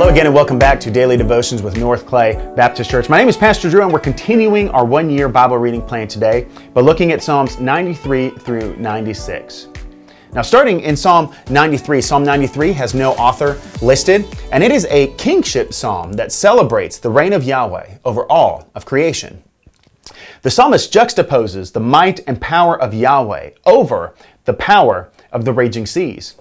Hello again, and welcome back to Daily Devotions with North Clay Baptist Church. My name is Pastor Drew, and we're continuing our one year Bible reading plan today by looking at Psalms 93 through 96. Now, starting in Psalm 93, Psalm 93 has no author listed, and it is a kingship psalm that celebrates the reign of Yahweh over all of creation. The psalmist juxtaposes the might and power of Yahweh over the power of the raging seas.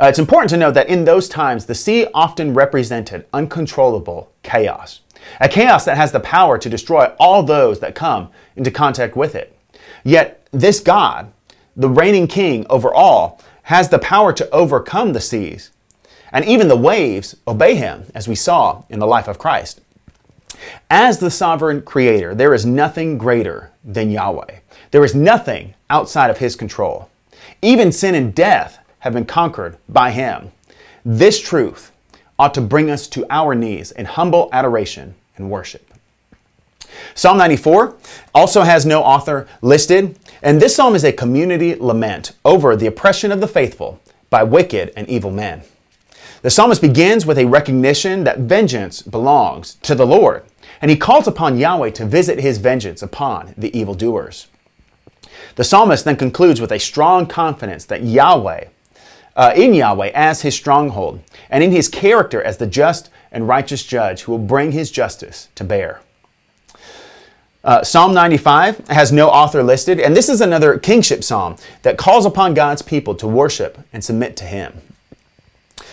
Uh, it's important to note that in those times, the sea often represented uncontrollable chaos, a chaos that has the power to destroy all those that come into contact with it. Yet, this God, the reigning king over all, has the power to overcome the seas. And even the waves obey him, as we saw in the life of Christ. As the sovereign creator, there is nothing greater than Yahweh. There is nothing outside of his control. Even sin and death have been conquered by him. This truth ought to bring us to our knees in humble adoration and worship. Psalm 94 also has no author listed, and this psalm is a community lament over the oppression of the faithful by wicked and evil men. The psalmist begins with a recognition that vengeance belongs to the Lord, and he calls upon Yahweh to visit his vengeance upon the evildoers. The psalmist then concludes with a strong confidence that Yahweh uh, in Yahweh as his stronghold, and in his character as the just and righteous judge who will bring his justice to bear. Uh, psalm 95 has no author listed, and this is another kingship psalm that calls upon God's people to worship and submit to him.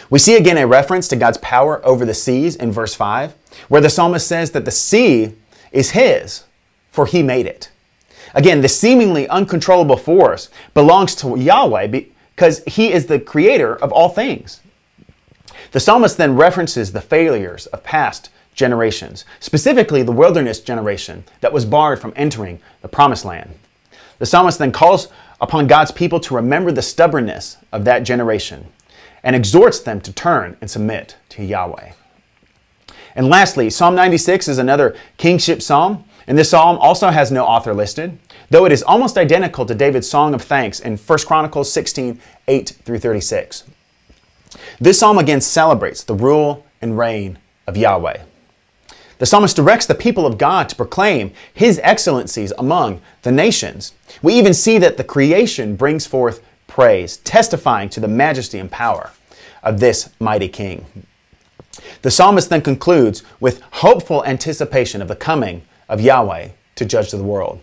We see again a reference to God's power over the seas in verse 5, where the psalmist says that the sea is his, for he made it. Again, the seemingly uncontrollable force belongs to Yahweh because he is the creator of all things. The psalmist then references the failures of past generations, specifically the wilderness generation that was barred from entering the promised land. The psalmist then calls upon God's people to remember the stubbornness of that generation and exhorts them to turn and submit to Yahweh. And lastly, Psalm 96 is another kingship psalm, and this psalm also has no author listed though it is almost identical to David's song of thanks in 1 Chronicles 16 8 through 36. This psalm again celebrates the rule and reign of Yahweh. The psalmist directs the people of God to proclaim his excellencies among the nations. We even see that the creation brings forth praise, testifying to the majesty and power of this mighty king. The psalmist then concludes with hopeful anticipation of the coming of Yahweh to judge the world.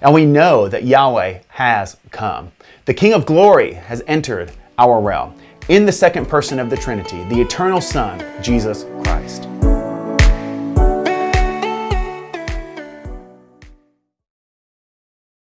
And we know that Yahweh has come. The King of glory has entered our realm in the second person of the Trinity, the eternal Son, Jesus Christ.